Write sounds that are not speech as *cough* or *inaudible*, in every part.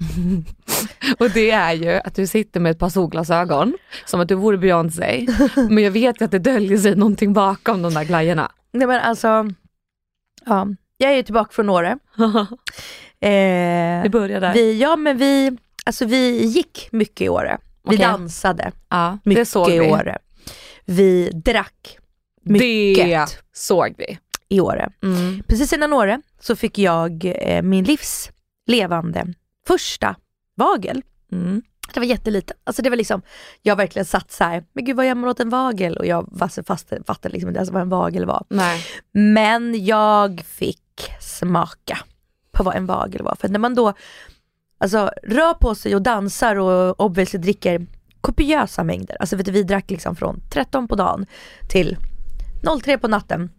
*laughs* och det är ju att du sitter med ett par solglasögon, som att du vore Beyoncé. Men jag vet ju att det döljer sig någonting bakom de där glajjorna. Nej men alltså, ja, jag är ju tillbaka från Åre. *laughs* eh, Vi börjar där. vi, ja men vi, alltså vi gick mycket i Åre. Vi Okej. dansade ja, det mycket såg i vi. Åre. Vi drack mycket Det såg vi. i Åre. Mm. Precis innan Åre så fick jag eh, min livs levande första vagel. Mm. Det var jätteliten. Alltså det var liksom, jag verkligen satt så här, men gud vad gör man åt en vagel? Och jag fattade liksom inte ens vad en vagel var. Nej. Men jag fick smaka på vad en vagel var. För när man då alltså, rör på sig och dansar och obviously dricker kopiösa mängder. Alltså vet du, vi drack liksom från 13 på dagen till 03 på natten.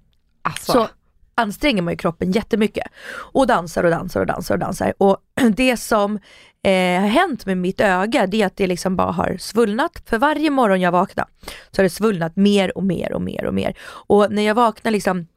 Alltså. Så anstränger man ju kroppen jättemycket. Och dansar och dansar och dansar och dansar. Och *clears throat* det som eh, har hänt med mitt öga det är att det liksom bara har svullnat. För varje morgon jag vaknar så har det svullnat mer och mer och mer och mer. Och när jag vaknade liksom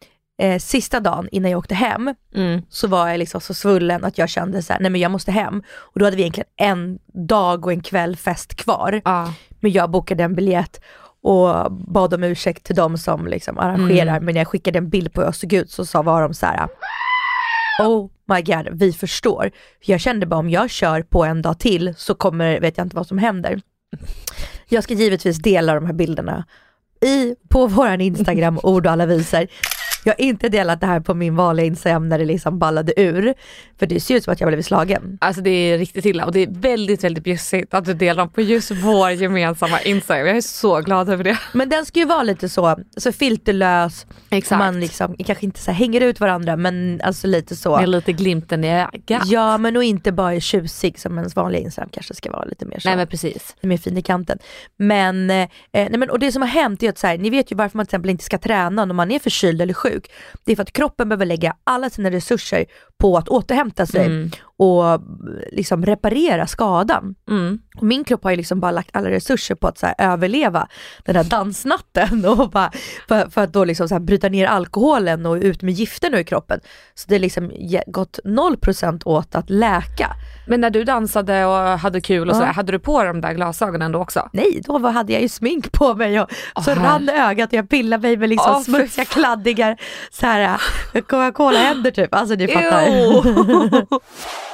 eh, sista dagen innan jag åkte hem Mm. så var jag liksom så svullen att jag kände så här, nej men jag måste hem. Och då hade vi egentligen en dag och en kväll fest kvar. Ja. Men jag bokade en biljett och bad om ursäkt till de som liksom arrangerar. Mm. Men när jag skickade en bild på hur jag såg ut så sa var de så här. Oh my god, vi förstår. Jag kände bara om jag kör på en dag till så kommer, vet jag inte vad som händer. Jag ska givetvis dela de här bilderna i, på våran Instagram, *laughs* ord och alla visar. Jag har inte delat det här på min vanliga Instagram när det liksom ballade ur. För det ser ut som att jag blev slagen. Alltså det är riktigt illa och det är väldigt, väldigt bjussigt att du delar dem på just vår gemensamma Instagram. Jag är så glad över det. Men den ska ju vara lite så, så filterlös, Exakt. man liksom kanske inte så hänger ut varandra men alltså lite så. Med lite glimten i ögat. Ja men och inte bara tjusig som ens vanliga Instagram kanske ska vara lite mer så. Nej men precis. lite mer fin i kanten. Men, eh, nej men och det som har hänt är att så här, ni vet ju varför man till exempel inte ska träna när man är förkyld eller sjuk. Det är för att kroppen behöver lägga alla sina resurser på att återhämta sig Mm och liksom reparera skadan. Mm. Och min kropp har ju liksom bara lagt alla resurser på att så här, överleva den här dansnatten och bara, för, för att då liksom så här, bryta ner alkoholen och ut med gifterna ur kroppen. Så det har liksom gått 0% åt att läka. Men när du dansade och hade kul och Ja. så, hade du på de där glasögonen då också? Nej, då var, hade jag ju smink på mig och så Åh, rann ögat och jag pillade mig med liksom fy smutsiga kladdiga så här, äh, Coca-Cola-händer typ. Alltså ni fattar. *laughs*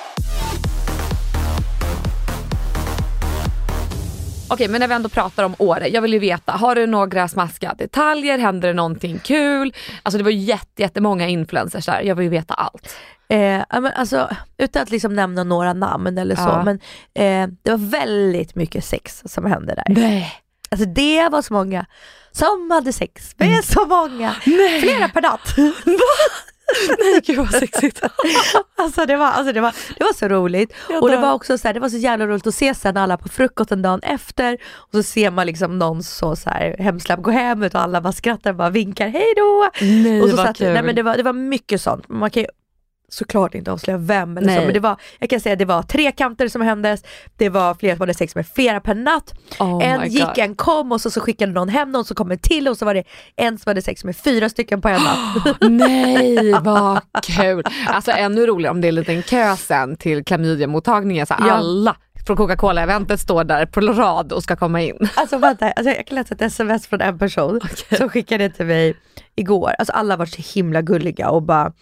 Okej, men när vi ändå pratar om Åre, jag vill ju veta, har du några smaskiga detaljer? Händer det någonting kul? Alltså det var ju jätte, jättemånga influencers där, jag vill ju veta allt. Eh, men alltså, utan att liksom nämna några namn eller så, Ja. men eh, det var väldigt mycket sex som hände där. Nej. Alltså det var så många som hade sex med så många, Nej. flera per natt. *laughs* *laughs* Nej gud vad sexigt. *laughs* Alltså det var, alltså det var, det var så roligt. Och det var också så här, det var så jävla roligt att se sen alla på frukosten dagen efter och så ser man liksom någon så, så här hemsläpp gå hem och alla bara skrattar och bara vinkar hej då. Nej och så vad satt, kul. nej men det var, det var mycket sånt. Man kan ju såklart inte avslöja vem eller så, men det var, jag kan säga det var trekanter som händes, det var flera som hade sex med flera per natt, Oh en gick, God. en kom och så, så skickade någon hem någon som kom en till och så var det en som hade sex med fyra stycken på en natt. *gasps* Nej vad kul! Alltså ännu roligare om det är en liten kö sen till klamydiamottagningen så Ja. alla från Coca-Cola-eventet står där på rad och ska komma in. Alltså vänta, alltså, jag kan läsa ett sms från en person som skickade till mig igår. Alltså alla var så himla gulliga och bara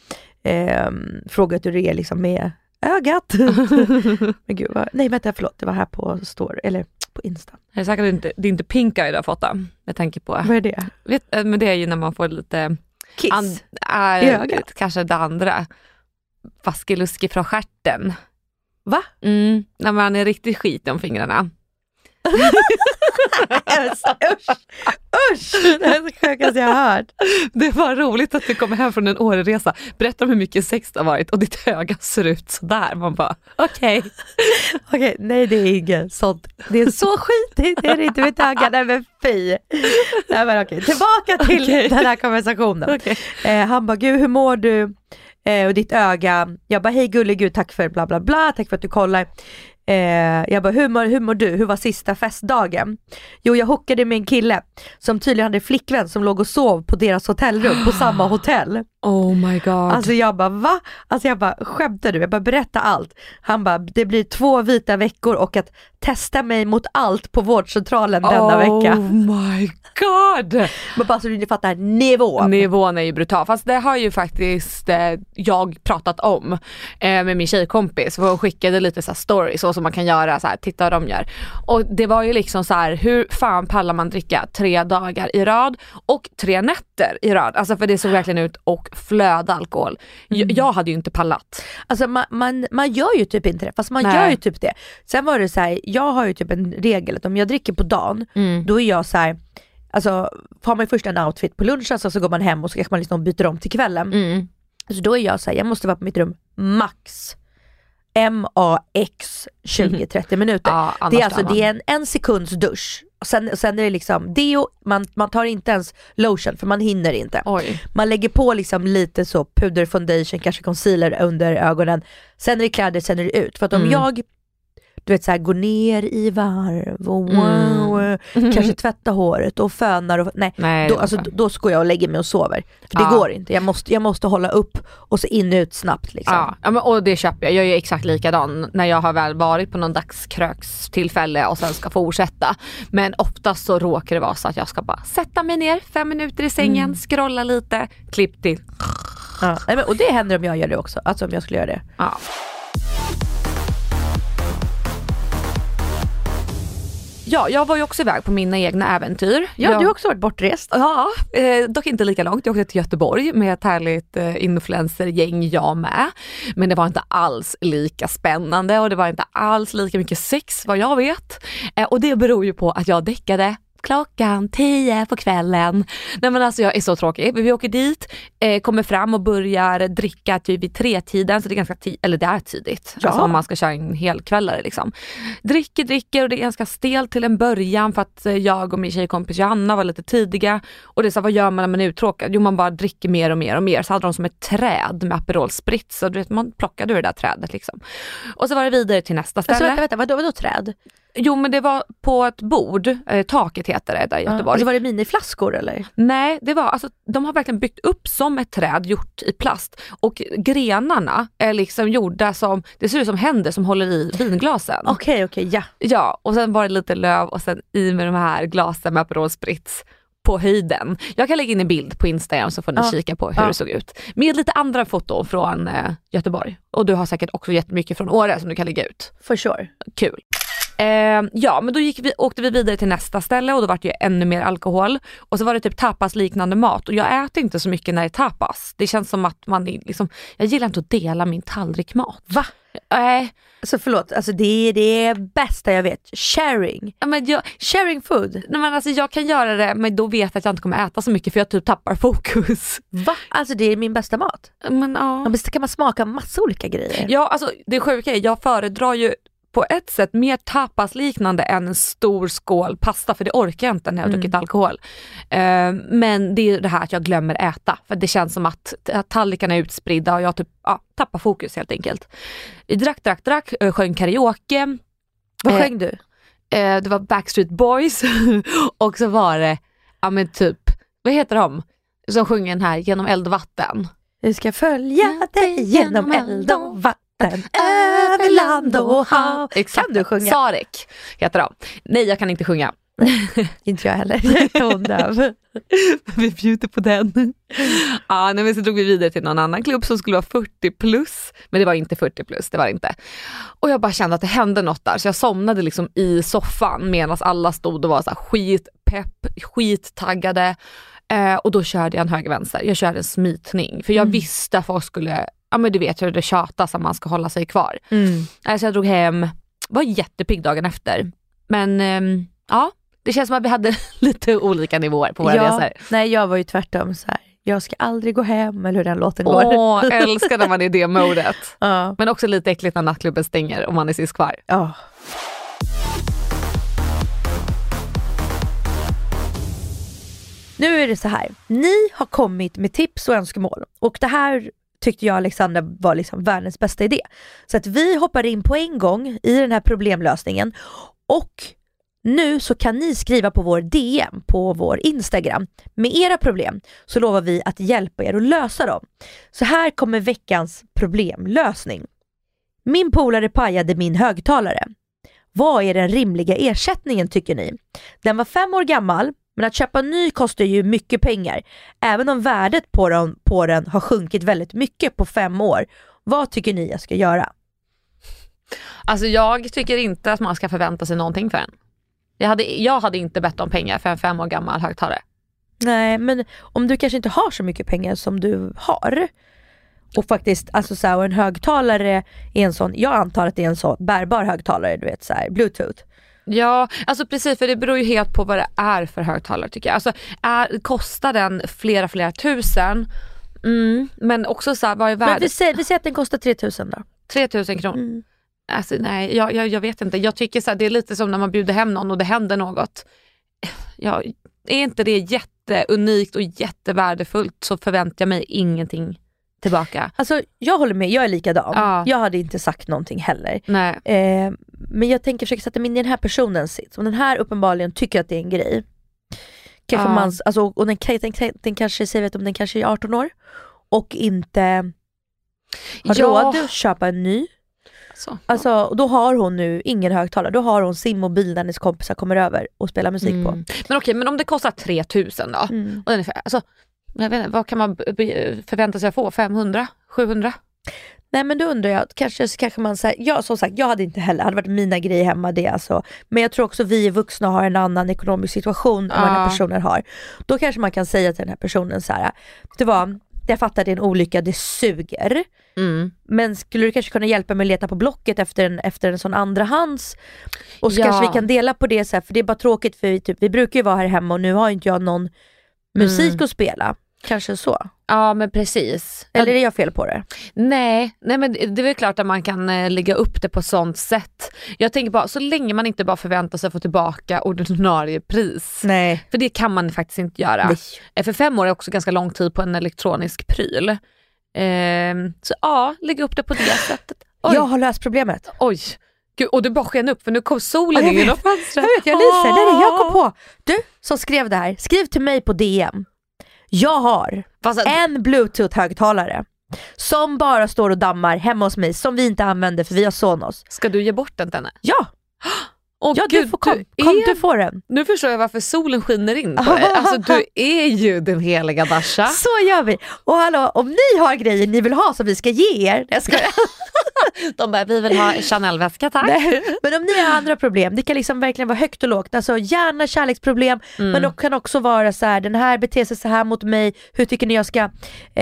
ehm, frågade hur det är liksom med ögat. *laughs* Men gud, vad, nej vänta förlåt, det var här på story, eller på Insta. Det är säkert inte, det är inte pink eye du har fått då, med tanke på, Vad är det? vet, äh, men det är ju när man får lite, Kiss? an, I äh, ögat? kanske det andra, vaskeluski från stjärten. Va? Mm, när man är riktigt skit om fingrarna. Usch, usch! Det är det sjukaste jag har hört. Det var roligt att du kommer hem från en Åreresa, berättar om hur mycket sex det har varit och ditt öga ser ut sådär. Man bara okej. Okej, nej det är inget sånt. Det är så skitigt, det är inte mitt öga. Nej men fy. Nej men okej, tillbaka till Okej. den här konversationen. Eh, han bara, gud hur mår du? Eh, och ditt öga. Jag bara, hej gullig tack för bla bla bla, tack för att du kollar. Eh, jag bara, hur mår, hur mår du? Hur var sista festdagen? Jo, jag hookade med en kille som tydligen hade flickvän som låg och sov på deras hotellrum på samma hotell. Oh my god. Alltså jag bara va? Alltså jag bara skämtar du? Jag bara berätta allt. Han bara det blir två vita veckor och att testa mig mot allt på vårdcentralen denna oh vecka. my god. Men bara så du fattar nivån. Nivån är ju brutal. Fast det har ju faktiskt eh, jag pratat om eh, med min tjejkompis. För hon skickade lite så stories så som man kan göra, så här, titta vad de gör. Och det var ju liksom så här, hur fan pallar man dricka tre dagar i rad och tre nätter i rad? Alltså för det såg verkligen ut och flöda alkohol. Jag, jag hade ju inte pallat. Alltså man, man, man gör ju typ inte det, fast man Nej. gör ju typ det. Sen var det så här, jag har ju typ en regel att om jag dricker på dagen, då är jag så här. Alltså har man först en outfit på lunchen så, så går man hem och så kanske man liksom byter om till kvällen. Mm. Så då är jag så här, jag måste vara på mitt rum max MAX 20-30 minuter. *laughs* Ja, det är alltså man. det är en, en sekunds dusch. Och sen, sen är det liksom deo, man, man tar inte ens lotion för man hinner inte. Oj. Man lägger på liksom lite så puder, foundation, kanske concealer under ögonen. Sen är det kläder, sen är det ut. För att om Mm. jag du vet så här, går ner i varv och Mm. wow, *laughs* kanske tvätta håret och fönar och nej, Nej, då, alltså, då går jag och lägger mig och sover. För det Ja. går inte, jag måste, jag måste hålla upp och så in och ut snabbt liksom. Ja, ja men, och det köper jag. Jag är ju exakt likadan när jag har väl varit på någon dagskrökstillfälle och sen ska fortsätta. Men oftast så råkar det vara så att jag ska bara sätta mig ner fem minuter i sängen, Mm. scrolla lite, klipp till. Ja. Nej, men, och det händer om jag gör det också, alltså om jag skulle göra det. Ja. Ja, jag var ju också iväg på mina egna äventyr. Ja, jag... du har också varit bortrest. Ja, eh, dock inte lika långt. Jag åkte till Göteborg med ett härligt eh, influencergäng jag med. Men det var inte alls lika spännande och det var inte alls lika mycket sex vad jag vet. Eh, och det beror ju på att jag däckade klockan 10 på kvällen. Nej men alltså jag är så tråkig. Vi åker dit, eh, kommer fram och börjar dricka typ vid tretiden, så det är ganska tidigt, eller det är tidigt. Ja. Alltså om man ska köra en helkvällare liksom. Dricker, dricker och det är ganska stelt till en början för att eh, jag och min tjejkompis Johanna var lite tidiga. Och det är så här, vad gör man när man är uttråkad? Jo man bara dricker mer och mer och mer. Så hade de som ett träd med Aperol Spritz och du vet man plockade ur det där trädet liksom. Och så var det vidare till nästa ställe. Alltså, vänta, vänta, vadå, vadå träd? Jo men det var på ett bord, eh, taket heter det där i Göteborg. Alltså, var det miniflaskor eller? Nej, det var alltså, de har verkligen byggt upp som ett träd gjort i plast och grenarna är liksom gjorda som, det ser ut som händer som håller i vinglasen. Okej, okej, ja. Ja, och sen var det lite löv och sen i med de här glasen med Aperol Spritz på höjden. Jag kan lägga in en bild på Instagram så får ni Ja. kika på hur Ja. det såg ut. Med lite andra foton från eh, Göteborg. Och du har säkert också jättemycket från Åre som du kan lägga ut. For sure. Kul. Eh, ja men då gick vi, åkte vi vidare till nästa ställe och då var det ju ännu mer alkohol. Och så var det typ tapas liknande mat och jag äter inte så mycket när det är tapas. Det känns som att man liksom, jag gillar inte att dela min tallrik mat. Va? Nej, Alltså förlåt, alltså det är det bästa jag vet. Sharing. äh, men jag, Sharing food. nej, men alltså jag kan göra det men då vet jag att jag inte kommer äta så mycket för jag typ tappar fokus. Va? Alltså det är min bästa mat. Men ja. Ja, men så kan man smaka massa olika grejer. Ja alltså det sjuka är, jag föredrar ju på ett sätt mer tapasliknande än en stor skål pasta för det orkar jag inte när jag har druckit alkohol. Eh, men det är det här att jag glömmer äta för det känns som att att tallrikarna är utspridda och jag typ, ja, tappar fokus helt enkelt. Vi drack, drack, drack, eh, sjöng karaoke. Vad Eh, sjöng du? Eh, det var Backstreet Boys *laughs* och så var det, ja men typ, vad heter de? Som sjunger den här Genom eld och vatten. Vi ska följa dig genom eld och vatten, över land och hav. Kan du sjunga? Sarek heter de. Nej jag kan inte sjunga. *laughs* Inte jag heller, *laughs* tondöv. *laughs* vi bjuder på den. ja, nej, men så drog vi vidare till någon annan klubb som skulle vara 40 plus. Men det var inte 40 plus, det var det inte. Och jag bara kände att det hände något där så jag somnade liksom i soffan medan alla stod och var så här skitpepp, skittaggade. Eh, och då körde jag en höger-vänster, jag körde en smitning. För jag visste att folk skulle, ja men du vet hur det tjatas att man ska hålla sig kvar. Mm. Så jag drog hem, var jättepigg dagen efter. Men ehm, ja, det känns som att vi hade *laughs* lite olika nivåer på våra Ja, resor. nej jag var ju tvärtom så här. jag ska aldrig gå hem eller hur den låten går. Åh, *laughs* älskar när man är i det modet. Ja. Men också lite äckligt när nattklubben stänger och man är sist kvar. Ja. Nu är det så här, ni har kommit med tips och önskemål och det här tyckte jag Alexandra var liksom världens bästa idé. Så att vi hoppar in på en gång i den här problemlösningen och nu så kan ni skriva på vår DM på vår Instagram med era problem så lovar vi att hjälpa er att lösa dem. Så här kommer veckans problemlösning. Min polare pajade min högtalare. Vad är den rimliga ersättningen tycker ni? Den var fem år gammal, men att köpa ny kostar ju mycket pengar. Även om värdet på den, på den har sjunkit väldigt mycket på fem år. Vad tycker ni jag ska göra? Alltså jag tycker inte att man ska förvänta sig någonting för en. Jag hade, jag hade inte bett om pengar för en fem år gammal högtalare. Nej, men om du kanske inte har så mycket pengar som du har och faktiskt, alltså så här, och en högtalare är en sån, jag antar att det är en sån bärbar högtalare, du vet så här, bluetooth. Ja, alltså precis för det beror ju helt på vad det är för högtalare tycker jag. Alltså är, kostar den flera, flera tusen, mm, men också så här, vad är Men vi värdet? säger, vi säger att den kostar 3000 då. 3000 kronor. Mm. Alltså, nej, jag, jag, jag vet inte. Jag tycker så här, det är lite som när man bjuder hem någon och det händer något. Ja, är inte det jätteunikt och jättevärdefullt så förväntar jag mig ingenting tillbaka. Alltså jag håller med, jag är likadan. Ja. Jag hade inte sagt någonting heller. Nej. Eh, men jag tänker försöka sätta mig in i den här personens sits. Om den här uppenbarligen tycker att det är en grej. Kanske Ja. man, alltså, och den, den, den, kanske, säg vet om den kanske är 18 år och inte har Ja. råd att köpa en ny. Så. Alltså, då har hon nu ingen högtalare, då har hon sin mobil där hennes kompisar kommer över och spelar musik Mm. på. Men okej, men om det kostar 3000 då? Mm. Och den är, alltså, jag vet inte, vad kan man förvänta sig att få? 500? 700? Nej men då undrar jag, kanske, kanske man säger, ja som sagt jag hade inte heller, hade varit mina grejer hemma det alltså. Men jag tror också vi vuxna har en annan ekonomisk situation än vad den här Ja. personen har. Då kanske man kan säga till den här personen så här, det var, jag fattar det är en olycka, det suger. Mm. Men skulle du kanske kunna hjälpa mig att leta på Blocket efter en, efter en sån andrahands? Och så Ja. kanske vi kan dela på det så här, för det är bara tråkigt för vi, typ, vi brukar ju vara här hemma och nu har inte jag någon musik Mm. att spela. Kanske så. Ja men precis. Eller är jag fel på det? Nej, nej men det är väl klart att man kan eh, lägga upp det på sånt sätt. Jag tänker bara så länge man inte bara förväntar sig att få tillbaka ordinarie pris. Nej. För det kan man faktiskt inte göra. Nej. Eh, För fem år är också ganska lång tid på en elektronisk pryl. Ehm, så ja, lägga upp det på det sättet. Oj, Jag har löst problemet. oj. Gud, och du bara sken upp för nu kom solen in genom fönstret. Jag vet, jag lyser. Det är det jag kom på. Du som skrev det här, skriv till mig på DM. Jag har Fast att- en bluetooth-högtalare som bara står och dammar hemma hos mig som vi inte använder för vi har Sonos. Ska du ge bort den till henne? Ja, *gasps* Åh, ja gud, du får kom, du kom är- du får den. Nu förstår jag varför solen skiner in på dig. Alltså du *laughs* är ju den heliga Dasha. Så gör vi. Och hallå, om ni har grejer ni vill ha som vi ska ge er, jag skojar. *laughs* *laughs* De bara, vi vill ha Chanel-väska tack. Nej, men om ni har andra problem, det kan liksom verkligen vara högt och lågt, alltså gärna kärleksproblem men det kan också vara så här: den här beter sig så här mot mig, hur tycker ni jag ska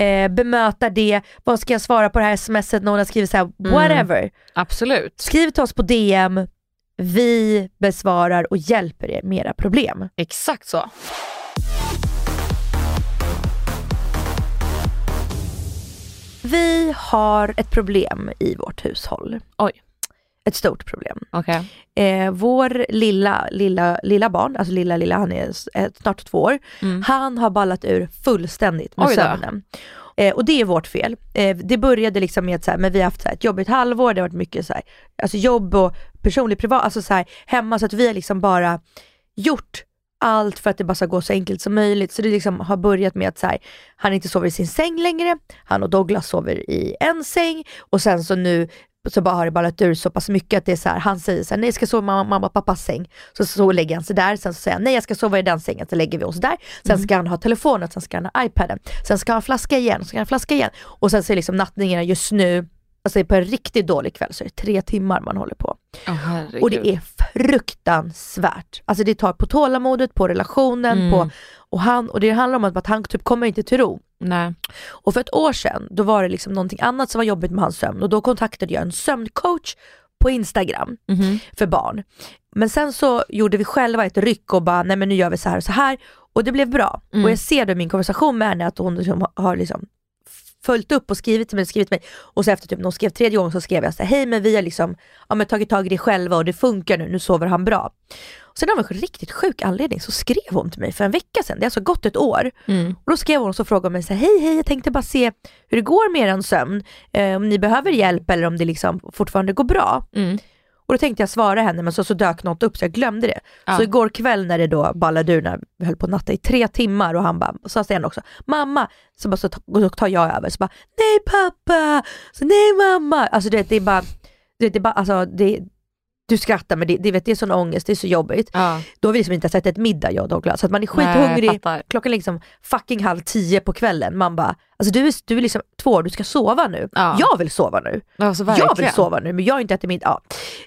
eh, bemöta det, vad ska jag svara på det här smset när hon har skrivit så här, whatever. Absolut. Skriv till oss på DM, vi besvarar och hjälper er med era problem. Exakt så. Vi har ett problem i vårt hushåll. Oj. ett stort problem. Okej. Eh, vår lilla, lilla, lilla barn, alltså lilla, lilla, han är eh, snart två år, Mm. han har ballat ur fullständigt med sömnen. Eh, och det är vårt fel. Eh, det började liksom med att så här, men vi har haft så här, ett jobbigt halvår, det har varit mycket så här, alltså jobb och personligt privat, alltså så här, hemma så att vi har liksom bara gjort allt för att det bara ska gå så enkelt som möjligt. Så det liksom har börjat med att så här, han inte sover i sin säng längre, han och Douglas sover i en säng och sen så nu så bara har det ballat ur så pass mycket att det är så här, han säger så här, nej jag ska sova i mamma, mamma och pappas säng. Så, så lägger han sig där, sen så säger han nej jag ska sova i den sängen, så lägger vi oss där. Sen ska han ha telefonen, sen ska han ha iPaden, sen ska han ha flaska igen, sen ska han ha flaska igen. Och sen så är liksom nattningarna just nu, alltså på en riktigt dålig kväll så är det tre timmar man håller på. Herregud. Och det är fruktansvärt. Alltså det tar på tålamodet, på relationen, Mm. på, och, han, och det handlar om att han typ kommer inte till ro. Nej. Och för ett år sedan, då var det liksom någonting annat som var jobbigt med hans sömn och då kontaktade jag en sömncoach på Instagram Mhm. för barn. Men sen så gjorde vi själva ett ryck och bara, nej men nu gör vi så här och så här. Och det blev bra. Mm. Och jag ser då i min konversation med henne att hon liksom har liksom följt upp och skrivit till mig, skrivit till mig. Och så efter typ när hon skrev tredje gången så skrev jag så här, hej men vi har liksom ja, men tagit tag i det själva och det funkar nu, nu sover han bra. Och sen av en riktigt sjuk anledning så skrev hon till mig för en vecka sedan, det har alltså gått ett år. Mm. Och då skrev hon och så frågade hon mig så här, hej hej jag tänkte bara se hur det går med er sömn, eh, om ni behöver hjälp eller om det liksom fortfarande går bra. Mm. Och då tänkte jag svara henne men så, så dök något upp så jag glömde det. Ja. Så igår kväll när det då ballade ur när vi höll på att natta i tre timmar och han bara, och så säger han också, mamma, så, bara, så då tar jag över, så bara, nej pappa, så nej mamma. Alltså du vet, det är bara, du vet, det är bara, alltså det du skrattar men det, det, vet, det är sån ångest, det är så jobbigt. Ja. Då har vi liksom inte sett ett middag jag och Douglas, så att man är Nej, skithungrig, fattar. klockan är liksom fucking halv tio på kvällen, man bara, alltså du är, du är liksom två år, du ska sova nu. Ja. Jag vill sova nu. Alltså, Jag vill sova nu men jag har inte ätit middag. Ja.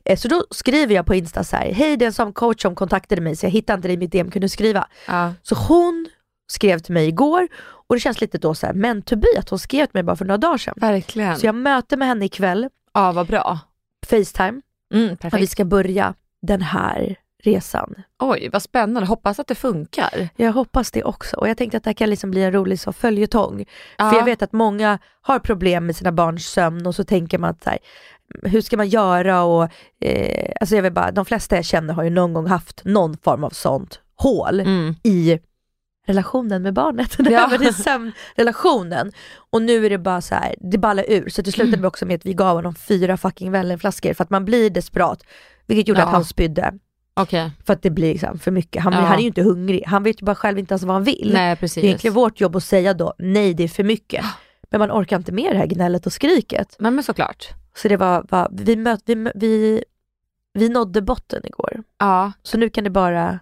Eh, Så då skriver jag på Insta så här, hej det är en sån coach som kontaktade mig så jag hittade inte dig i mitt DM, kunde skriva? Ja. Så hon skrev till mig igår och det känns lite då så här, men to be att hon skrev till mig bara för några dagar sedan. Verkligen. Så jag möter med henne ikväll, Ja, vad bra. Facetime, Mm, och vi ska börja den här resan. Oj, vad spännande. Hoppas att det funkar. Jag hoppas det också och jag tänkte att det här kan liksom bli en rolig så följetong. Ja. För jag vet att många har problem med sina barns sömn och så tänker man att så här, hur ska man göra och eh, alltså jag vill bara, de flesta jag känner har ju någon gång haft någon form av sånt hål Mm. i relationen med barnet. *laughs* Det Ja. här med sömnrelationen. Och nu är det bara så här, det ballar ur. Så det slutade med också med att vi gav honom fyra fucking Wellenflaskor för att man blir desperat. Vilket gjorde Ja. att han spydde. Okej. För att det blir liksom för mycket. Han, Ja. han är ju inte hungrig. Han vet ju bara själv inte ens vad han vill. Nej, Det precis. är egentligen vårt jobb att säga då, nej det är för mycket. *gasps* Men man orkar inte med det här gnället och skriket. Men, men såklart. Så det var, var vi, möt, vi, vi, vi nådde botten igår. Ja, Så nu kan det bara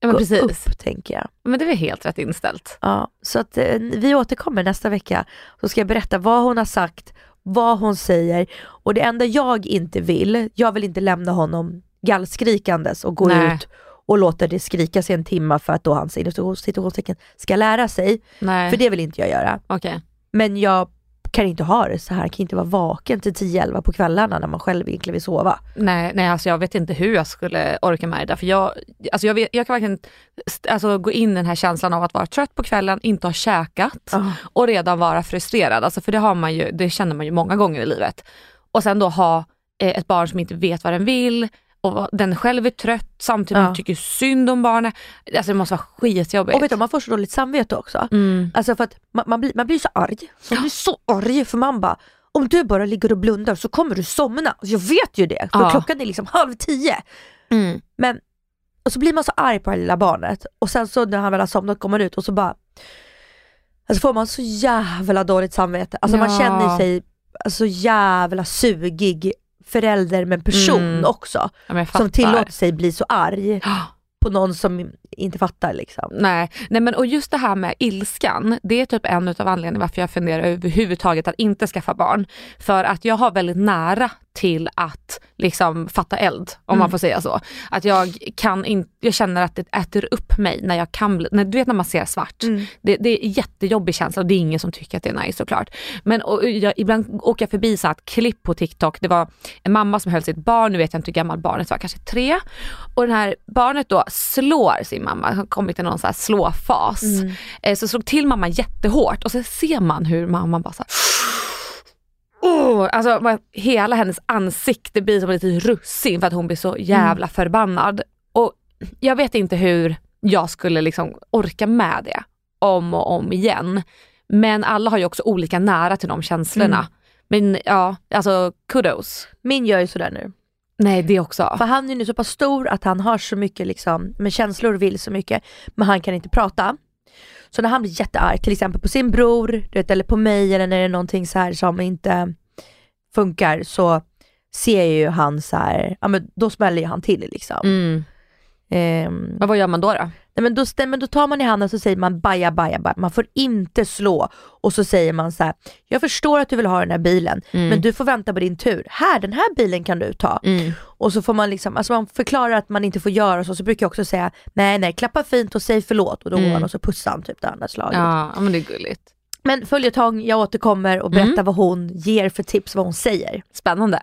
ja men gå precis. upp tänker jag. Men det är väl helt rätt inställt. Ja, så att eh, vi återkommer nästa vecka. Så ska jag berätta vad hon har sagt, vad hon säger och det enda jag inte vill, jag vill inte lämna honom gallskrikandes och gå Nej. ut och låta det skrikas i en timme för att då hans situationstecken ska lära sig. Nej, För det vill inte jag göra. okej. Men jag kan inte ha det så här, kan inte vara vaken till 10-11 på kvällarna när man själv egentligen vill sova. Nej, nej alltså jag vet inte hur jag skulle orka med det där. För jag, alltså jag, vet, jag kan verkligen alltså gå in i den här känslan av att vara trött på kvällen, inte ha käkat Ah. och redan vara frustrerad. Alltså för det, har man ju, det känner man ju många gånger i livet. Och sen då ha eh, ett barn som inte vet vad den vill och den själv är trött samtidigt som Ja. man tycker synd om barnet. Alltså det måste vara skitjobbigt. Och vet du, man får så dåligt samvete också. Mm. Alltså för att man, man, blir, man blir så arg, så man blir så arg för man bara om du bara ligger och blundar så kommer du somna. Alltså jag vet ju det, för Ja. klockan är liksom halv tio. Mm. Men, och så blir man så arg på det lilla barnet och sen så när han väl har somnat kommer man ut och så bara Alltså får man så jävla dåligt samvete. Alltså man Ja. känner sig så jävla sugig förälder med person Mm. också. Ja, men Som tillåter sig bli så arg *gasps* på någon som inte fattar liksom. Nej, nej men och just det här med ilskan, det är typ en av anledningarna varför jag funderar överhuvudtaget att inte skaffa barn. För att jag har väldigt nära till att liksom fatta eld, om Mm. man får säga så. Att jag kan inte, jag känner att det äter upp mig när jag kan bli, när, du vet när man ser svart. Mm. Det, det är en jättejobbig känsla och det är ingen som tycker att det är nice såklart. Men och jag, ibland åker jag förbi så här ett klipp på TikTok, det var en mamma som höll sitt barn, nu vet jag inte hur gammal barnet var, kanske tre. Och den här barnet då slår sin mamma, har kommit i någon så här slåfas. Eh, Så slog till mamman jättehårt och så ser man hur mamman bara så här, oh, alltså man- hela hennes ansikte blir som ett litet russin för att hon blir så jävla förbannad. Och jag vet inte hur jag skulle liksom orka med det om och om igen. Men alla har ju också olika nära till de känslorna. Men ja, alltså kudos. Min gör ju sådär nu. Nej det också. För han är nu så pass stor att han har så mycket liksom, med känslor och vill så mycket, men han kan inte prata. Så när han blir jättearg, till exempel på sin bror, du vet, eller på mig eller när det är någonting så här som inte funkar så ser ju han så här, ja men då smäller ju han till liksom. Mm. Ehm, Men vad gör man då? då? nej, men då, men då tar man i handen och så säger man baja baja baja, man får inte slå. Och så säger man så här, jag förstår att du vill ha den här bilen, men du får vänta på din tur. Här, den här bilen kan du ta. Och så får man liksom, alltså man förklarar att man inte får göra så, så brukar jag också säga nej nej, klappa fint och säg förlåt och då går han och så pussar han typ det andra slaget. Ja, ja men det är gulligt. Men följetong, jag återkommer och berättar vad hon ger för tips, vad hon säger. Spännande.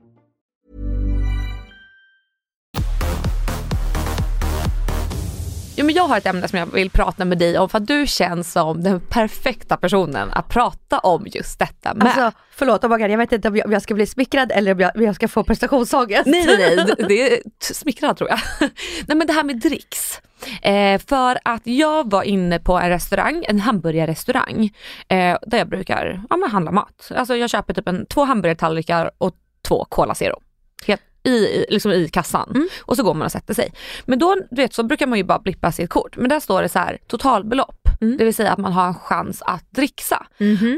Jo, men jag har ett ämne som jag vill prata med dig om för att du känns som den perfekta personen att prata om just detta med. Alltså förlåt, God, jag vet inte om jag, om jag ska bli smickrad eller om jag, om jag ska få prestationsångest. Nej nej nej, *laughs* det- är smickrande tror jag. *laughs* nej men det här med dricks. Eh, för att jag var inne på en restaurang, en hamburgerrestaurang, eh, där jag brukar ja, men handla mat. Alltså jag köper typ en, två hamburgertallrikar och två Cola Zero. I, liksom i kassan. Och så går man och sätter sig. Men då du vet, så brukar man ju bara blippa sitt kort. Men där står det så här totalbelopp. Det vill säga att man har en chans att dricksa.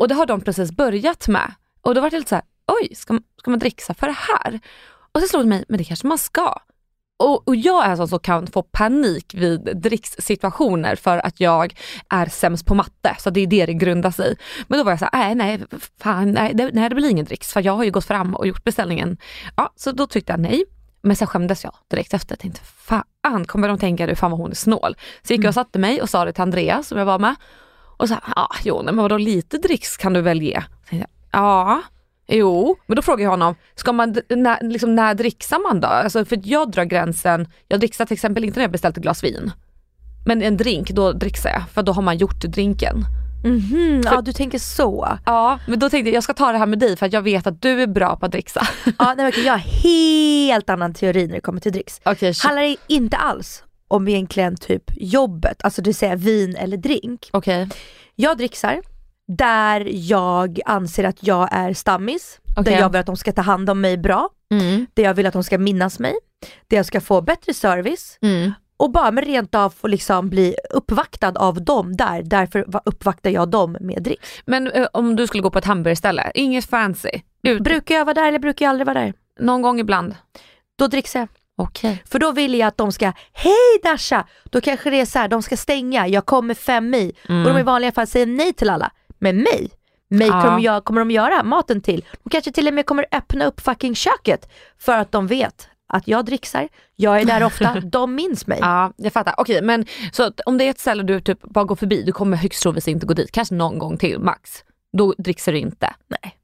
Och det har de precis börjat med. Och då var det lite så här, oj, ska, ska man dricksa för det här? Och så slog det mig, men det kanske man ska. Och, och jag är sån som kan få panik vid drickssituationer för att jag är sämst på matte. Så det är det det grundar sig i. Men då var jag så här, nej, nej, fan, nej, det, nej, det blir ingen dricks för jag har ju gått fram och gjort beställningen. Ja, så då tyckte jag nej. Men sen skämdes jag direkt efter. Jag tänkte, fan kommer de tänka du, fan vad hon är snål. Så gick jag och satte mig och sa det till Andreas som jag var med. Och så ja, jo, nej, men vadå lite dricks kan du väl ge? Ja, Jo, men då frågar jag honom, ska man, när, liksom, när dricksar man då? Alltså, för jag drar gränsen, jag dricksar till exempel inte när jag beställt ett glas vin. Men en drink, då dricksar jag, för då har man gjort drinken. Mm, ja du tänker så. Ja, men då tänkte jag, jag ska ta det här med dig för att jag vet att du är bra på att dricksa. *laughs* Ja, nej, okej, jag har helt annan teori när det kommer till dricks. Okej, Handlar det inte alls om egentligen typ jobbet, alltså det vill säga vin eller drink. okej. Jag dricksar där jag anser att jag är stammis, Okej. där jag vill att de ska ta hand om mig bra, Mm. där jag vill att de ska minnas mig, där jag ska få bättre service Mm. och bara med rent av få liksom bli uppvaktad av dem där, därför va- uppvaktar jag dem med dricks. Men eh, om du skulle gå på ett hamburgerställe, inget fancy, ut, Brukar jag vara där eller brukar jag aldrig vara där? någon gång ibland. Då dricksar jag. Okej. För då vill jag att de ska, hej Dasha! Då kanske det är så här, de ska stänga, jag kommer fem i. Och de i vanliga fall säger nej till alla. Men mig, mig Ja. kommer, jag, kommer de göra maten till. De kanske till och med kommer öppna upp fucking köket för att de vet att jag dricksar, jag är där *laughs* ofta, de minns mig. Ja, jag fattar. Okej, men så om det är ett ställe du typ bara går förbi, du kommer högst troligtvis inte gå dit, kanske någon gång till max. Då dricksar du inte. Nej.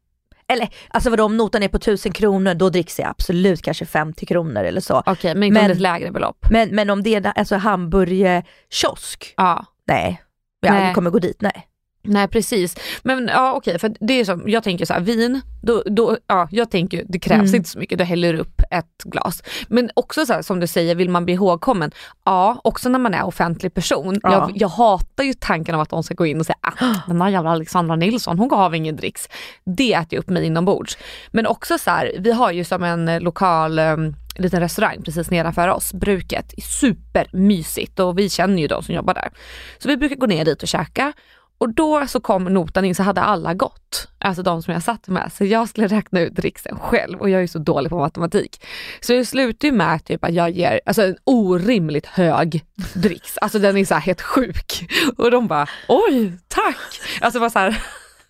Eller alltså vadå om notan är på 1000 kronor då dricks jag absolut kanske 50 kronor eller så. Okej, men inte om det är ett lägre belopp. Men, men om det är alltså hamburgerkiosk, Ja. nej. Jag Nej. kommer gå dit, nej. Nej precis. Men ja okej, för det är som, jag tänker så här, vin, då, då, ja, jag tänker det krävs Mm. inte så mycket, du häller upp ett glas. Men också så här, som du säger, vill man bli ihågkommen? Ja, också när man är offentlig person. Ja. Jag, jag hatar ju tanken av att de ska gå in och säga ah, den där jävla Alexandra Nilsson, hon gav ingen dricks. Det äter ju upp mig inombords. Men också så här, vi har ju som en eh, lokal um, liten restaurang precis nedanför oss, Bruket. Supermysigt och vi känner ju de som jobbar där. Så vi brukar gå ner dit och käka och då så kom notan in så hade alla gått, alltså de som jag satt med. Så jag skulle räkna ut dricksen själv och jag är så dålig på matematik. Så det slutar ju med typ att jag ger alltså en orimligt hög dricks, alltså den är så här helt sjuk. Och de bara oj, tack! Alltså bara så här,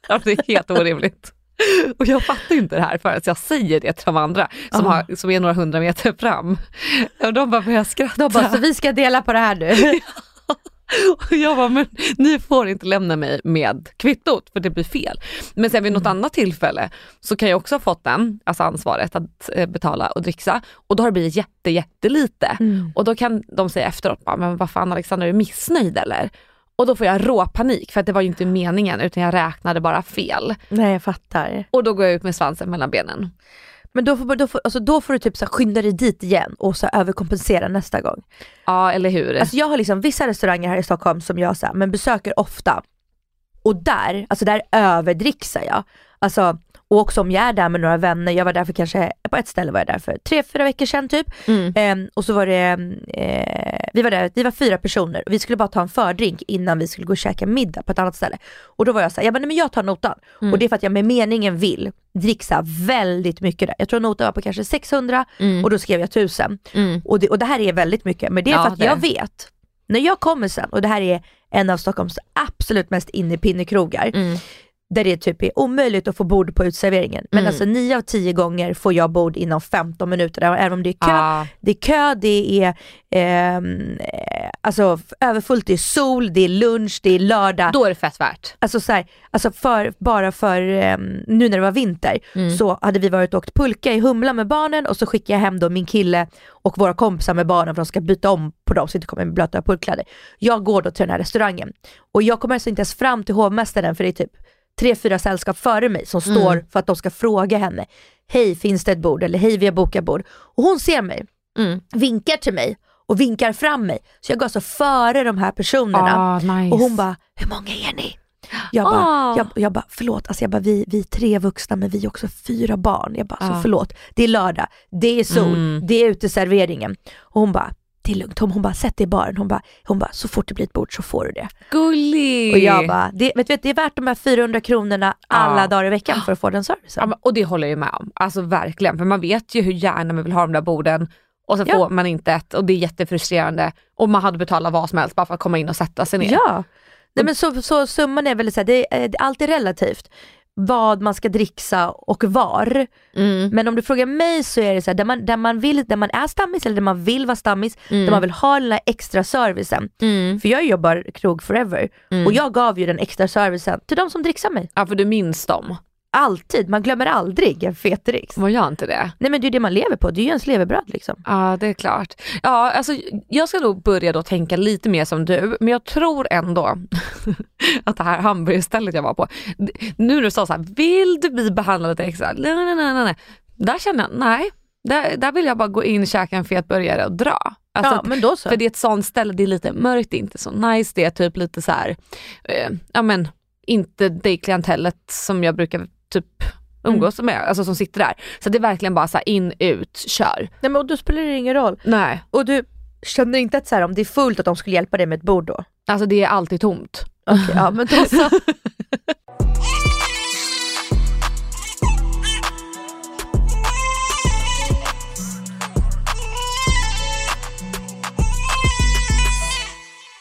*laughs* det är helt orimligt. Och jag fattar inte det här förrän jag säger det till de andra som, har, som är några hundra meter fram. Och de bara börjar skratta. De bara, så vi ska dela på det här nu. *laughs* *laughs* Och jag bara, men ni får inte lämna mig med kvittot för det blir fel. Men sen vid något annat tillfälle så kan jag också ha fått den, alltså ansvaret att eh, betala och dricksa och då har det blivit jätte, jättelite. Och då kan de säga efteråt, men vad fan Alexandra är du missnöjd eller? Och då får jag råpanik för att det var ju inte meningen utan jag räknade bara fel. nej jag fattar. Och då går jag ut med svansen mellan benen. Men då får, då får, alltså då får du typ så här skynda dig dit igen och så överkompensera nästa gång. Ja eller hur? Alltså jag har liksom vissa restauranger här i Stockholm som jag så här, men besöker ofta. Och där, alltså där överdricksar jag. Alltså, och också om jag är där med några vänner, jag var där för kanske, på ett ställe var jag där för tre, fyra veckor sedan typ. Mm. Ehm, och så var det, eh, vi var där, vi var fyra personer och vi skulle bara ta en fördrink innan vi skulle gå och käka middag på ett annat ställe. Och då var jag såhär, jag bara, nej men jag tar notan. Mm. Och det är för att jag med meningen vill dricksa väldigt mycket där. Jag tror notan var på kanske 600 och då skrev jag 1000. Mm. Och, det, och det här är väldigt mycket, men det är Ja, för att det jag vet, när jag kommer sen, och det här är en av Stockholms absolut mest innepinnekrogar, Mm. Där det typ är omöjligt att få bord på utserveringen. Men Mm. alltså 9 av 10 gånger får jag bord inom 15 minuter, även om det är kö. Ja. Det är kö, det är ehm, eh, alltså, överfullt, det är sol, det är lunch, det är lördag. Då är det fett värt. Alltså, så här, alltså för, bara för ehm, nu när det var vinter Mm. så hade vi varit och åkt pulka i Humla med barnen och så skickade jag hem då min kille och våra kompisar med barnen för de ska byta om på dem så inte kommer med blöta pulkkläder. Jag går då till den här restaurangen och jag kommer alltså inte ens fram till hovmästaren för det är typ tre, fyra sällskap före mig som står Mm. för att de ska fråga henne, hej finns det ett bord eller hej vi har bokat bord. Och hon ser mig, Mm. vinkar till mig och vinkar fram mig. Så jag går alltså före de här personerna. Ah, nice. Och hon bara, hur många är ni? Jag bara, Ah. jag, jag bara förlåt, alltså jag bara, vi, vi är tre vuxna men vi är också fyra barn. Jag bara, Ah. så förlåt, det är lördag, det är sol, Mm. det är uteserveringen. Och hon bara, det är lugnt. Hon, hon bara, sätt dig i baren. Hon bara, hon bara, så fort det blir ett bord så får du det. Gullig! Och jag bara, det, vet vet, det är värt de här 400 kronorna alla Ja. dagar i veckan för att få den Ja, servicen. men, och det håller jag med om. Alltså verkligen, för man vet ju hur gärna man vill ha de där borden och så Ja. får man inte ett och det är jättefrustrerande. Och man hade betalat vad som helst bara för att komma in och sätta sig ner. Ja. Nej, men så, så summan är väl så här, det, är, det är alltid relativt vad man ska dricksa och var. Mm. Men om du frågar mig så är det så här, där man, där man, vill, där man är stammis eller där man vill vara stammis, där man vill ha den där extra servicen. Mm. För jag jobbar krog forever och jag gav ju den extra servicen till de som dricksar mig. Ja för du minns dem. Alltid, man glömmer aldrig en fet dricks. Man gör inte det. Nej men det är det man lever på, det är ju ens levebröd liksom. Ja det är klart. Ja alltså jag ska nog börja då tänka lite mer som du men jag tror ändå *laughs* att det här hamburgerstället jag var på, nu när du sa så här, vill du bli behandlad lite extra? Nej, nej, nej, nej, nej. Där känner jag, nej. Där, där vill jag bara gå in, käka en fet burgare och dra. Alltså ja att- men då så. För det är ett sånt ställe, det är lite mörkt, det är inte så nice, det är typ lite så här, eh, ja men inte det klientellet som jag brukar typ umgås med, alltså som sitter där. Så det är verkligen bara så här in, ut, kör. Nej men och då spelar det ingen roll. Nej, Och du känner inte att så här, om det är fullt att de skulle hjälpa dig med ett bord då? alltså det är alltid tomt. Okej, ja men då så. *laughs*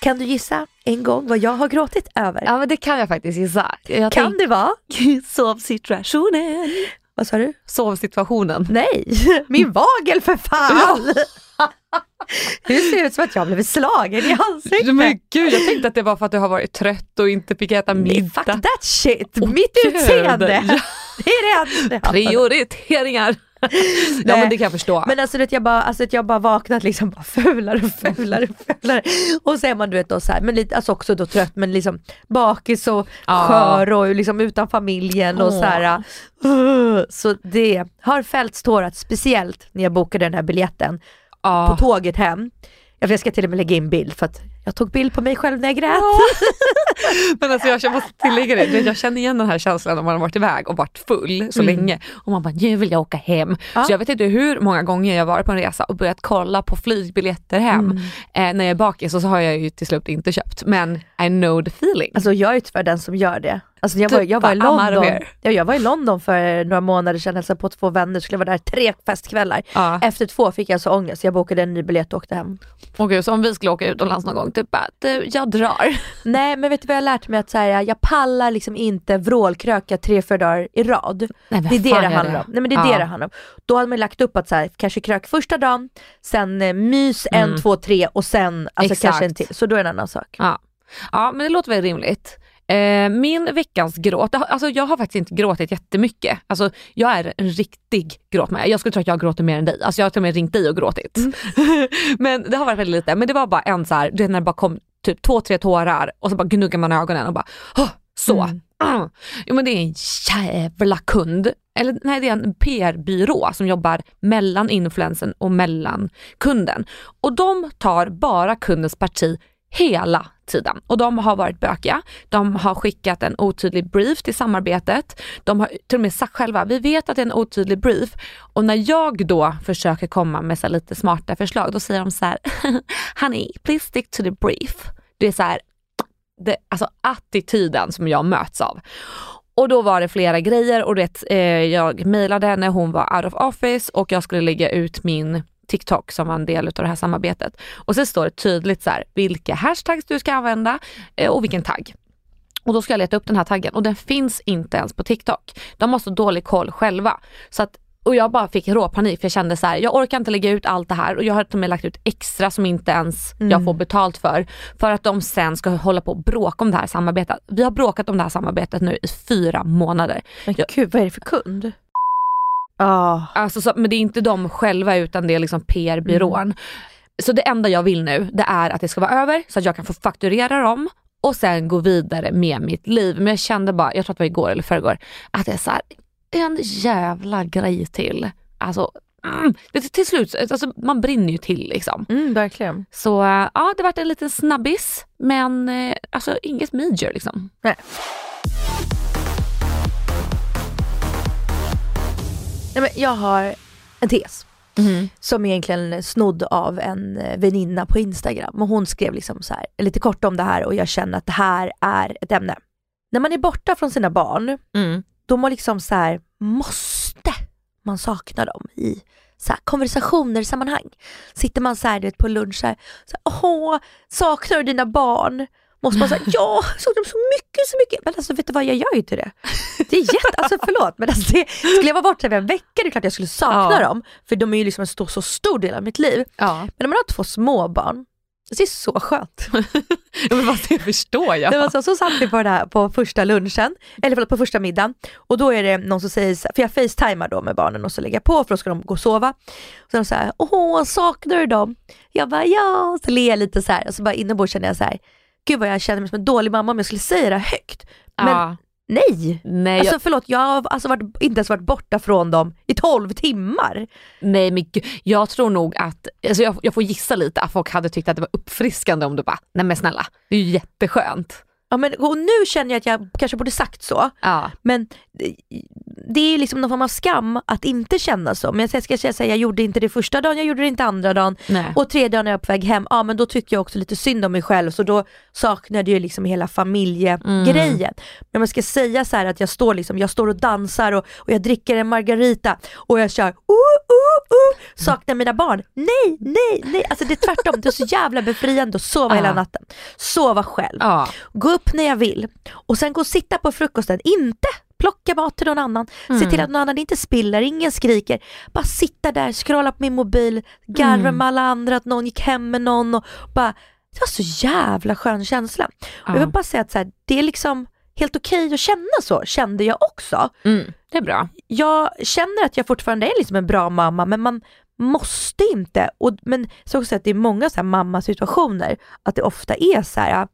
Kan du gissa en gång vad jag har gråtit över? Ja men det kan jag faktiskt gissa. Jag kan det vara? *laughs* sovsituationen. Vad sa du? Sovsituationen. Nej, *laughs* min vagel för fan! *laughs* Det ser ut som att jag blev slagen i ansiktet. Men gud, jag tänkte att det var för att du har varit trött och inte fick äta middag. Fuck that shit, Åh, mitt gud. utseende. Ja. Det är det enda. Prioriteringar. *laughs* ja men det kan jag förstå. Men alltså, vet, jag, bara, alltså att jag bara vaknat liksom bara fulare och *laughs* fulare och fulare. Och så är man du vet då så här, men lite, alltså också då trött men liksom bakis och Ja. skör och liksom utan familjen och så här. uh, så det har fällts tårar, speciellt när jag bokade den här biljetten ja. på tåget hem. Jag ska till och med lägga in bild för att jag tog bild på mig själv när jag grät. *laughs* Men alltså jag måste tillägga det, jag känner igen den här känslan när man har varit iväg och varit full så länge och man bara nu vill jag åka hem. Ja. Så jag vet inte hur många gånger jag varit på en resa och börjat kolla på flygbiljetter hem. Eh, när jag är bakis och så har jag ju till slut inte köpt men I know the feeling. Alltså jag är tyvärr den som gör det. Alltså jag, var, jag, var i London, ja, jag var i London för några månader sedan, hälsade på två vänner, skulle vara där tre festkvällar. Ja. Efter två fick jag så ångest, jag bokade en ny biljett och åkte hem. Och gud, så om vi skulle åka utomlands någon gång, typ bara, du, jag drar. *laughs* Nej men vet du vad jag har lärt mig? Att så här, jag pallar liksom inte vrålkröka tre, fyra dagar i rad. Nej, Det är det det handlar om. Nej men det är Ja. det det handlar om. Då hade man lagt upp att så här, kanske krök första dagen, sen eh, mys en, två, tre och sen alltså Mm. Exakt. kanske en till. Så då är det en annan sak. Ja. ja, men det låter väl rimligt. Eh, min veckans gråt, alltså jag har faktiskt inte gråtit jättemycket. Alltså jag är en riktig gråtmare. Jag skulle tro att jag gråter mer än dig. Alltså jag har till och med ringt dig och gråtit. Mm. *laughs* men det har varit väldigt lite. Men det var bara en så här, du vet när det bara kom typ två, tre tårar och så bara gnuggar man ögonen och bara "Åh, så. Mm. Mm. Jo men det är en jävla kund, eller nej det är en PR-byrå som jobbar mellan influensen och mellan kunden. Och de tar bara kundens parti hela tiden. Och de har varit bökiga, de har skickat en otydlig brief till samarbetet, de har till och med sagt själva, vi vet att det är en otydlig brief och när jag då försöker komma med så lite smarta förslag, då säger de så här, *laughs* honey, please stick to the brief. Det är så här, det, alltså attityden som jag möts av. Och då var det flera grejer och det, eh, jag mejlade henne, hon var out of office och jag skulle lägga ut min TikTok som var en del av det här samarbetet. Och så står det tydligt så här, vilka hashtags du ska använda eh, och vilken tagg. Och då ska jag leta upp den här taggen och den finns inte ens på TikTok. De har så dålig koll själva. Så att, och jag bara fick råpanik för jag kände så här, jag orkar inte lägga ut allt det här och jag har till och med lagt ut extra som inte ens jag får betalt för. För att de sen ska hålla på och bråka om det här samarbetet. Vi har bråkat om det här samarbetet nu i fyra månader. Men Jag- gud vad är det för kund? Ah. Alltså, så, men det är inte de själva utan det är liksom PR-byrån. Mm. Så det enda jag vill nu det är att det ska vara över så att jag kan få fakturera dem och sen gå vidare med mitt liv. Men jag kände bara, jag tror att det var igår eller förrgår, att det är så här, en jävla grej till. Alltså, mm, till slut, alltså, man brinner ju till liksom. Mm, verkligen. Så ja, det vart en liten snabbis men eh, alltså inget major liksom. Nej. Nej, men jag har en tes som egentligen snodd av en eh, väninna på Instagram och hon skrev liksom så här, lite kort om det här och jag känner att det här är ett ämne. När man är borta från sina barn, då man liksom så här, måste man sakna dem i så här, konversationer, sammanhang. Sitter man så här, vet, på lunch så här, så här, åh, saknar du dina barn? Måste man säga ja, saknar dem så mycket, så mycket. Men alltså vet du vad, jag gör ju inte det. Det är jätte, alltså förlåt men alltså det, skulle jag vara borta en vecka det är klart jag skulle sakna Ja. dem. För de är ju liksom en stor, så stor del av mitt liv. Ja. Men när man har två små barn, det är så skönt. *laughs* ja men vad det förstår jag. Det var så, så satt vi på, det här, på första lunchen, eller förlåt, på första middagen och då är det någon som säger, för jag facetimar då med barnen och så lägger jag på för då ska de gå och sova. Och så är de så här, åh saknar du dem? Jag bara ja, så ler jag lite så här och så bara inombords känner jag så här, gud vad jag känner mig som en dålig mamma om jag skulle säga det högt. Men ja. nej, Nej, alltså jag, förlåt jag har alltså varit, inte ens varit borta från dem i 12 timmar. nej men gud, jag tror nog att, alltså jag, jag får gissa lite att folk hade tyckt att det var uppfriskande om du bara, nej men snälla, det är ju jätteskönt. Ja, men, och nu känner jag att jag kanske borde sagt så, Ja. Men det- är ju liksom någon form av skam att inte känna så. Men jag ska säga jag gjorde inte det första dagen, jag gjorde det inte andra dagen. Nej. Och tredje dagen när jag är på väg hem, ja men då tyckte jag också lite synd om mig själv så då saknade jag liksom hela familjegrejen. Men man ska säga så att jag står liksom, jag står och dansar och, och jag dricker en margarita och jag kör uh, uh, uh, saknar mina barn. Nej, nej, nej. Alltså det är tvärtom, det är så jävla befriande att sova hela Ja. natten. Sova själv Ja. gå upp när jag vill och sen gå och sitta på frukosten, inte plocka mat till någon annan, se till att någon annan inte spiller, ingen skriker. Bara sitta där, scrolla på min mobil, garva med alla andra att någon gick hem med någon och bara, det var så jävla skön känsla. Och jag vill bara säga att så här, det är liksom helt okej att känna så, kände jag också. Mm, det är bra. Jag känner att jag fortfarande är liksom en bra mamma men man måste inte. Och, men så också att det är många så här mammasituationer, att det ofta är så här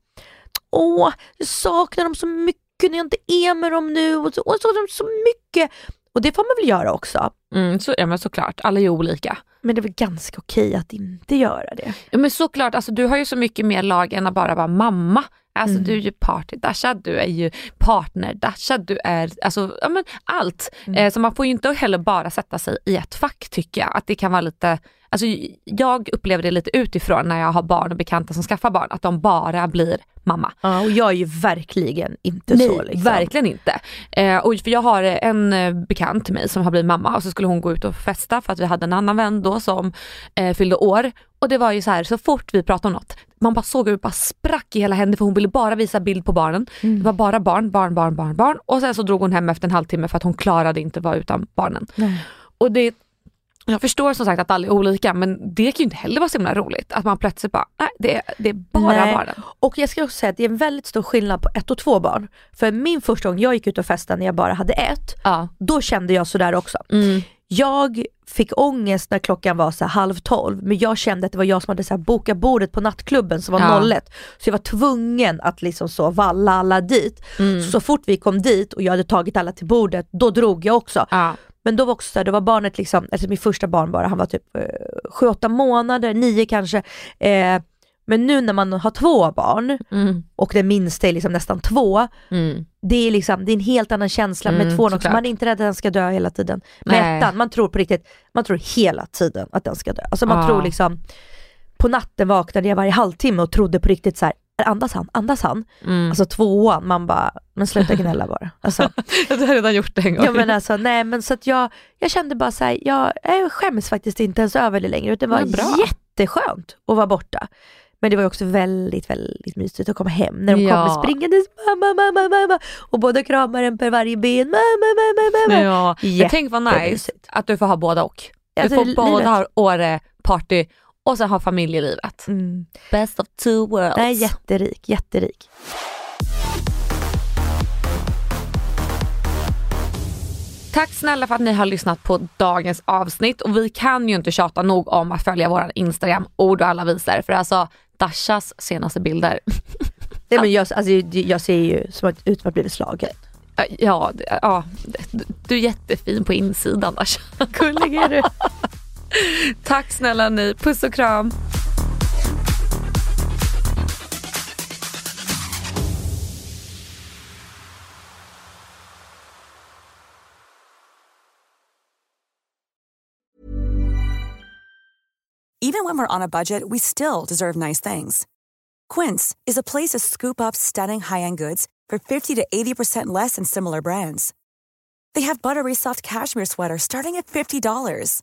åh, jag saknar dem så mycket när jag inte är med dem nu och så, så, dem så mycket. Och det får man väl göra också. Mm, så, ja men såklart, alla är olika. Men det är väl ganska okej att inte göra det. Ja, men såklart, alltså, du har ju så mycket mer lag än att bara vara mamma. Alltså Mm. du är ju party-Dasha, du är ju partner-Dasha, du är alltså, ja, men allt. Mm. Eh, så man får ju inte heller bara sätta sig i ett fack tycker jag. Att det kan vara lite, alltså, jag upplever det lite utifrån när jag har barn och bekanta som skaffar barn, att de bara blir mamma. Ja, och jag är ju verkligen inte Nej, så. Liksom. verkligen inte. Eh, och för jag har en eh, bekant till mig som har blivit mamma och så skulle hon gå ut och festa för att vi hade en annan vän då som eh, fyllde år. Och det var ju så här, så fort vi pratade om något, man bara såg hur det bara sprack i hela henne för hon ville bara visa bild på barnen. Mm. Det var bara barn, barn, barn, barn, barn. Och sen så drog hon hem efter en halvtimme för att hon klarade inte vara utan barnen. Och det jag förstår som sagt att alla är olika men det kan ju inte heller vara så himla roligt att man plötsligt bara, nej det, är- det är bara Nej. barnen. Och jag ska också säga att det är en väldigt stor skillnad på ett och två barn. För min första gång jag gick ut och festade när jag bara hade ett, Ja. då kände jag sådär också. Mm. Jag fick ångest när klockan var så halv tolv men jag kände att det var jag som hade så bokat bordet på nattklubben som var Ja. 01. Så jag var tvungen att liksom så valla alla dit. Mm. Så, så fort vi kom dit och jag hade tagit alla till bordet, då drog jag också. Ja. Men då var också så här, då var barnet liksom, alltså min första barn bara, han var typ eh, 7-8 månader, 9 kanske. Eh, men nu när man har två barn Mm. och den minsta är liksom nästan två, Mm. det är, liksom, det är en helt annan känsla med Mm, tvåan också. Man är inte rädd att den ska dö hela tiden. Med ettan, man tror på riktigt, man tror hela tiden att den ska dö. Alltså man Ja. tror liksom, på natten vaknade jag varje halvtimme och trodde på riktigt så här, andas han, andas han? Mm. Alltså tvåan, man bara, men sluta *laughs* gnälla bara. Alltså, *laughs* Jag har redan gjort det en gång. ja, men alltså, nej men så att jag, jag kände bara så här, jag, jag skäms faktiskt inte ens över det längre. Det var bra. jätteskönt att vara borta. Men det var också väldigt, väldigt mysigt att komma hem när de Ja. kommer springandes, mamma, mamma, mamma, och båda kramar en per varje ben, mamma, mamma, mamma. Ja, tänk vad nice att du får ha båda och. Du Alltså, får båda ha Åre party och sen ha familjelivet. Mm. Best of two worlds. Nej, jätterik, jätterik. Tack snälla för att ni har lyssnat på dagens avsnitt och vi kan ju inte tjata nog om att följa våran Instagram, ord och alla visar för alltså Dashas senaste bilder. *laughs* Nej, men jag, alltså, jag ser ju som att ut blivit slagen. Ja, ja, du- du är jättefin på insidan Dasha. Gullig är du. *laughs* *laughs* Tack snälla ni, puss och kram. Even when we're on a budget, we still deserve nice things. Quince is a place to scoop up stunning high-end goods for 50 to 80% less than similar brands. They have buttery soft cashmere sweaters starting at $50,